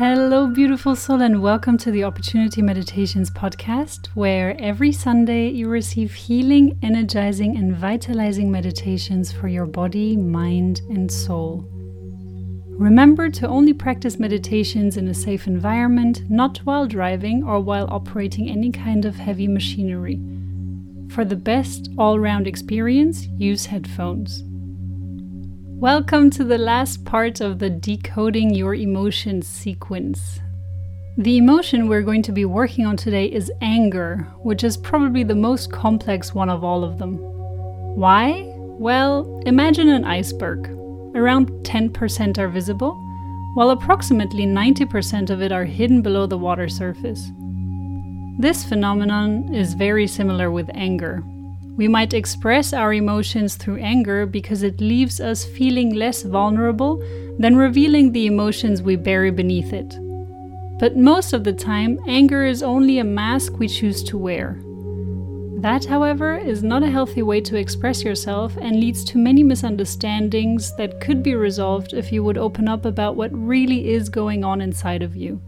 Hello, beautiful soul, and welcome to the Opportunity Meditations podcast, where every Sunday you receive healing, energizing, and vitalizing meditations for your body, mind, and soul. Remember to only practice meditations in a safe environment, not while driving or while operating any kind of heavy machinery. For the best all round experience, use headphones. Welcome to the last part of the Decoding Your Emotions sequence. The emotion we're going to be working on today is anger, which is probably the most complex one of all of them. Why? Well, imagine an iceberg. Around 10% are visible, while approximately 90% of it are hidden below the water surface. This phenomenon is very similar with anger, we might express our emotions through anger because it leaves us feeling less vulnerable than revealing the emotions we bury beneath it. But most of the time, anger is only a mask we choose to wear. That, however, is not a healthy way to express yourself and leads to many misunderstandings that could be resolved if you would open up about what really is going on inside of you.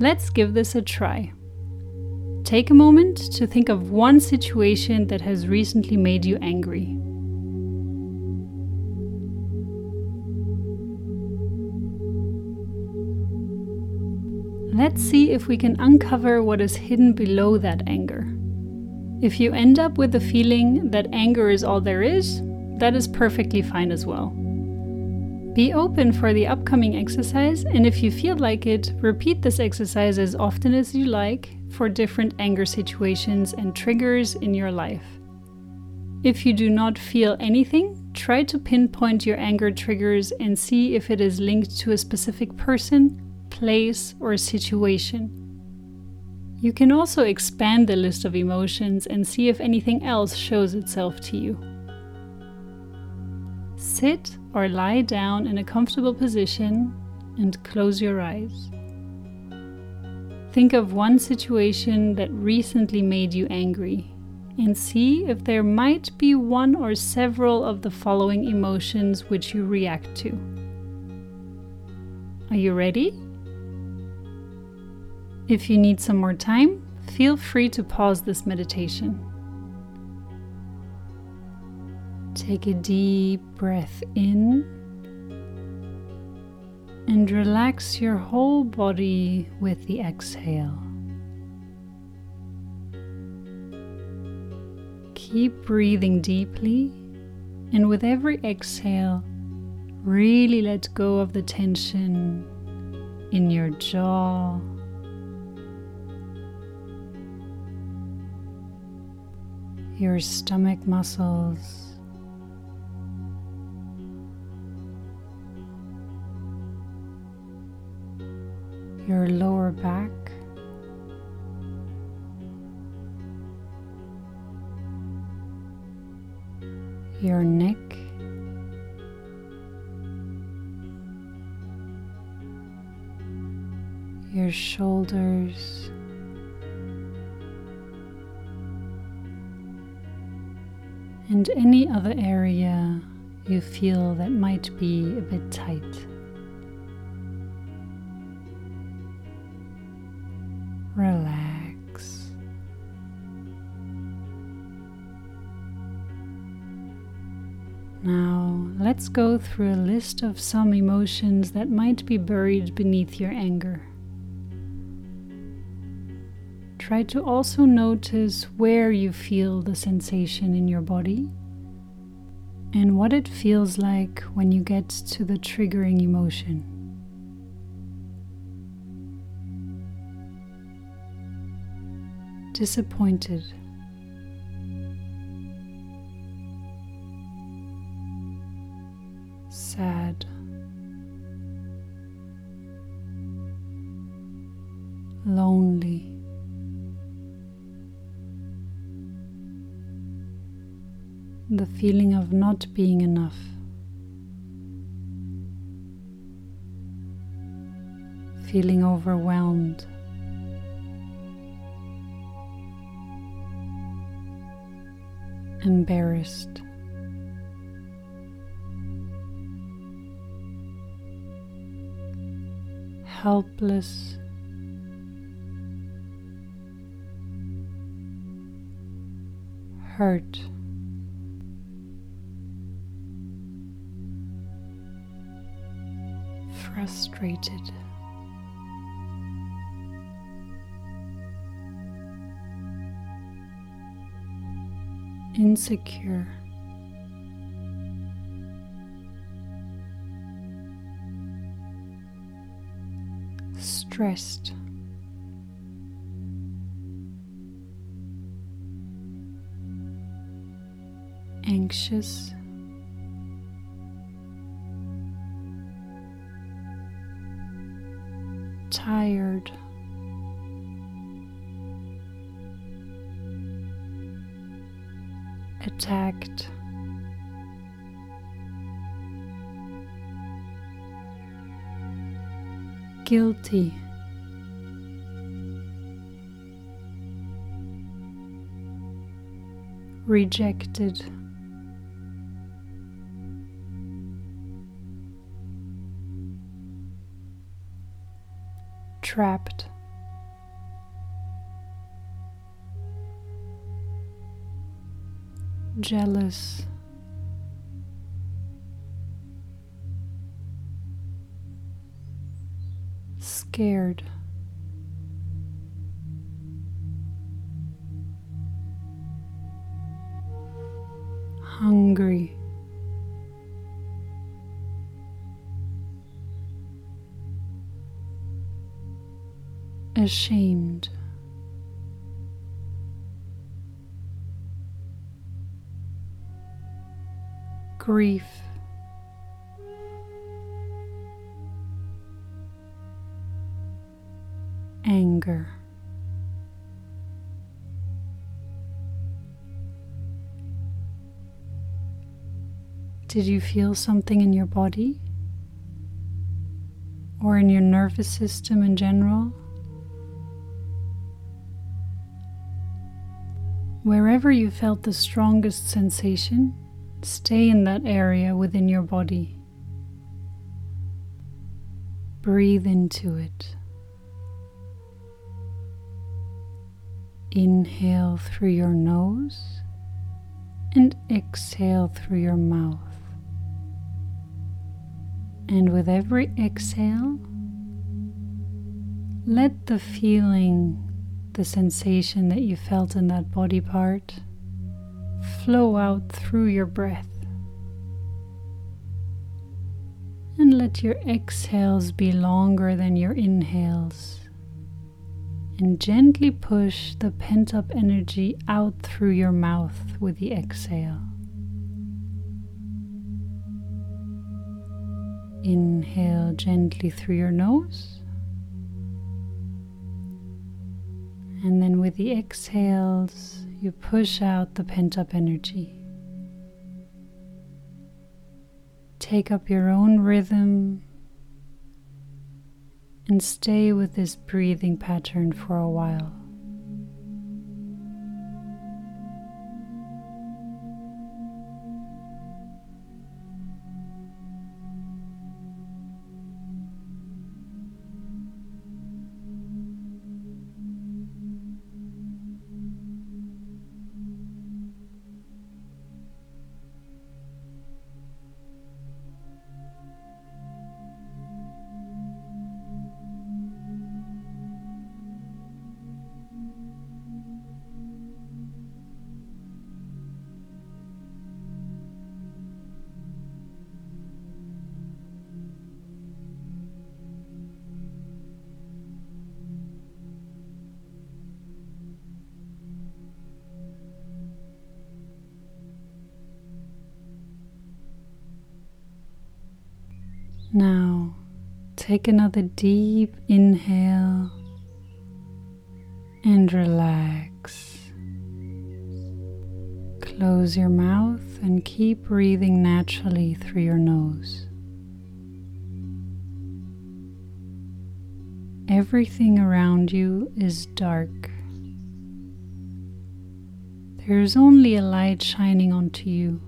Let's give this a try. Take a moment to think of one situation that has recently made you angry. Let's see if we can uncover what is hidden below that anger. If you end up with the feeling that anger is all there is, that is perfectly fine as well. Be open for the upcoming exercise, and if you feel like it, repeat this exercise as often as you like for different anger situations and triggers in your life. If you do not feel anything, try to pinpoint your anger triggers and see if it is linked to a specific person, place, or situation. You can also expand the list of emotions and see if anything else shows itself to you. Sit or lie down in a comfortable position and close your eyes. Think of one situation that recently made you angry and see if there might be one or several of the following emotions which you react to. Are you ready? If you need some more time, feel free to pause this meditation. Take a deep breath in and relax your whole body with the exhale. Keep breathing deeply, and with every exhale, really let go of the tension in your jaw. Your stomach muscles your lower back. Your neck, your shoulders, and any other area you feel that might be a bit tight. Let's go through a list of some emotions that might be buried beneath your anger. Try to also notice where you feel the sensation in your body and what it feels like when you get to the triggering emotion. disappointed. Feeling of not being enough. Feeling overwhelmed. embarrassed. helpless. Hurt. Insecure. stressed. Anxious. Tired. Attacked. guilty. Rejected. Trapped. Jealous. scared. Hungry. Ashamed. Grief. anger. Did you feel something in your body or in your nervous system in general? Wherever you felt the strongest sensation, stay in that area within your body. Breathe into it. Inhale through your nose and exhale through your mouth. And with every exhale, let the feeling, the sensation that you felt in that body part, flow out through your breath. And let your exhales be longer than your inhales and gently push the pent up energy out through your mouth with the exhale. Inhale gently through your nose. And then with the exhales, you push out the pent up energy. Take up your own rhythm and stay with this breathing pattern for a while. Now, take another deep inhale and relax. Close your mouth and keep breathing naturally through your nose. Everything around you is dark. There is only a light shining onto you,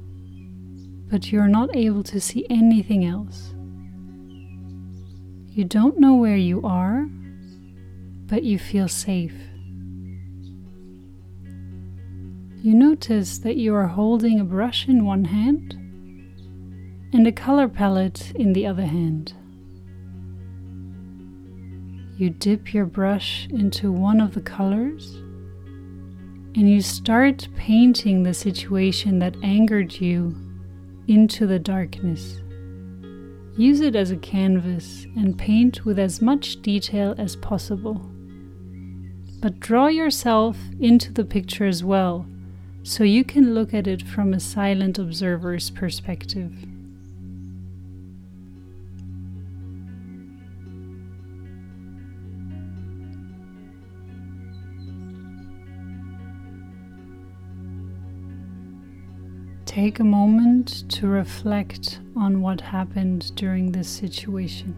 but you are not able to see anything else. You don't know where you are, but you feel safe. You notice that you are holding a brush in one hand and a color palette in the other hand. You dip your brush into one of the colors and you start painting the situation that angered you into the darkness. Use it as a canvas and paint with as much detail as possible. But draw yourself into the picture as well, so you can look at it from a silent observer's perspective. Take a moment to reflect on what happened during this situation.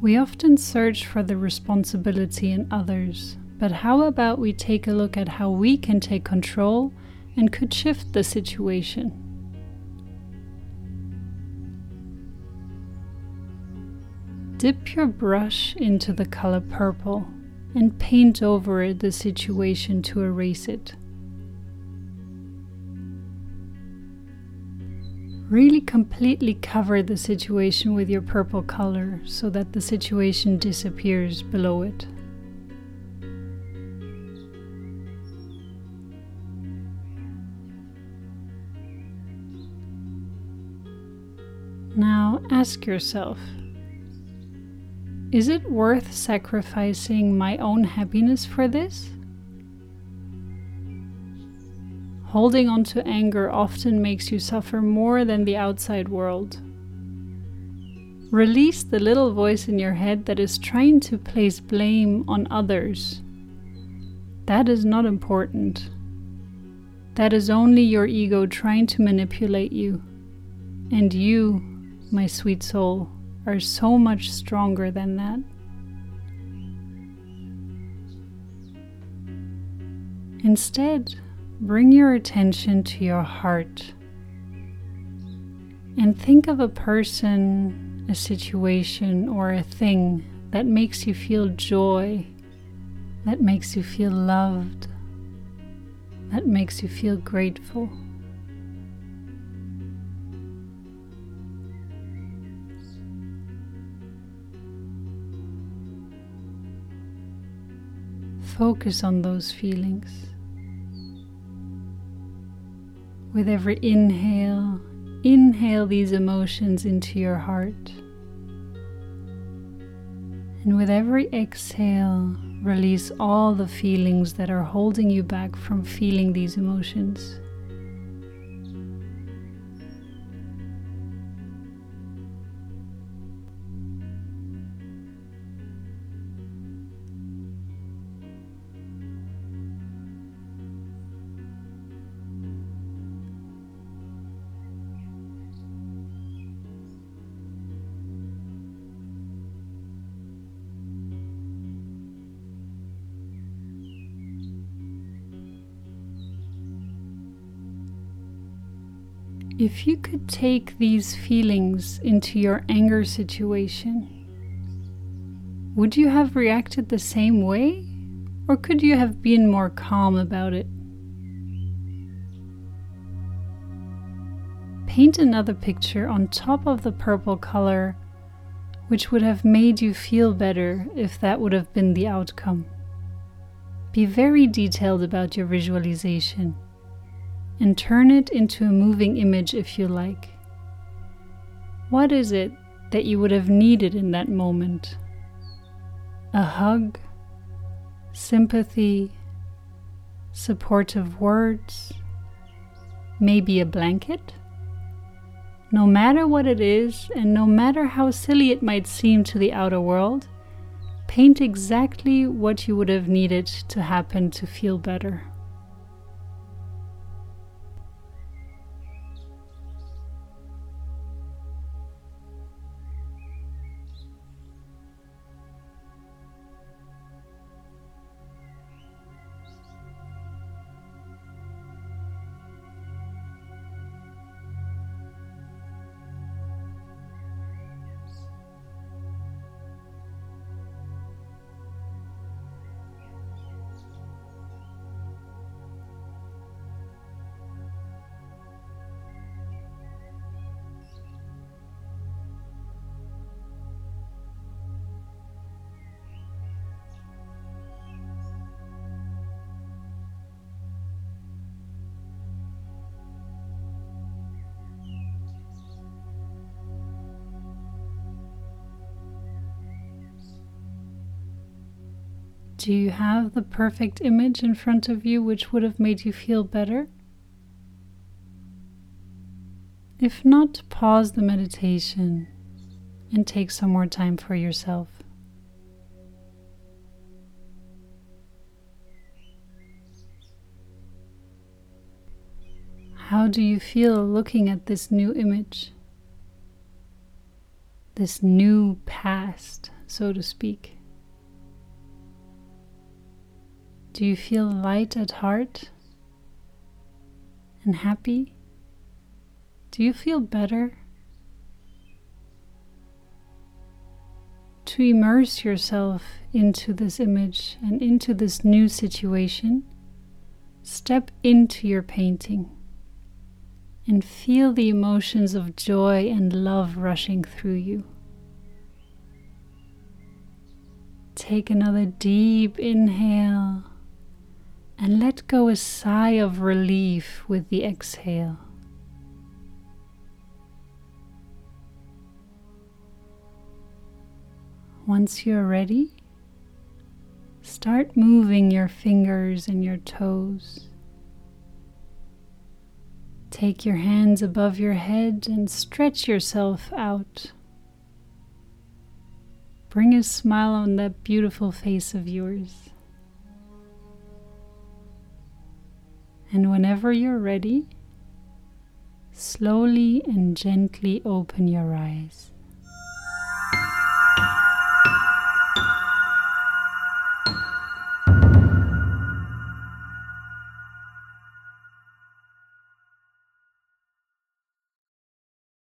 We often search for the responsibility in others, but how about we take a look at how we can take control and could shift the situation? Dip your brush into the color purple and paint over the situation to erase it. Really completely cover the situation with your purple color so that the situation disappears below it. Now ask yourself is it worth sacrificing my own happiness for this? Holding on to anger often makes you suffer more than the outside world. Release the little voice in your head that is trying to place blame on others. That is not important. That is only your ego trying to manipulate you. And you, my sweet soul, are so much stronger than that. Instead, bring your attention to your heart and think of a person, a situation, or a thing that makes you feel joy, that makes you feel loved, that makes you feel grateful. Focus on those feelings. With every inhale, inhale these emotions into your heart. And with every exhale, release all the feelings that are holding you back from feeling these emotions. If you could take these feelings into your anger situation, would you have reacted the same way? Or could you have been more calm about it? Paint another picture on top of the purple color, which would have made you feel better if that would have been the outcome. Be very detailed about your visualization and turn it into a moving image if you like. What is it that you would have needed in that moment? A hug, sympathy, supportive words, maybe a blanket? No matter what it is, and no matter how silly it might seem to the outer world, paint exactly what you would have needed to happen to feel better. Do you have the perfect image in front of you which would have made you feel better? If not, pause the meditation and take some more time for yourself. How do you feel looking at this new image? This new past, so to speak? Do you feel light at heart and happy? Do you feel better? To immerse yourself into this image and into this new situation, step into your painting and feel the emotions of joy and love rushing through you. Take another deep inhale and let go a sigh of relief with the exhale. Once you're ready, start moving your fingers and your toes. Take your hands above your head and stretch yourself out. Bring a smile on that beautiful face of yours. And whenever you're ready, slowly and gently open your eyes.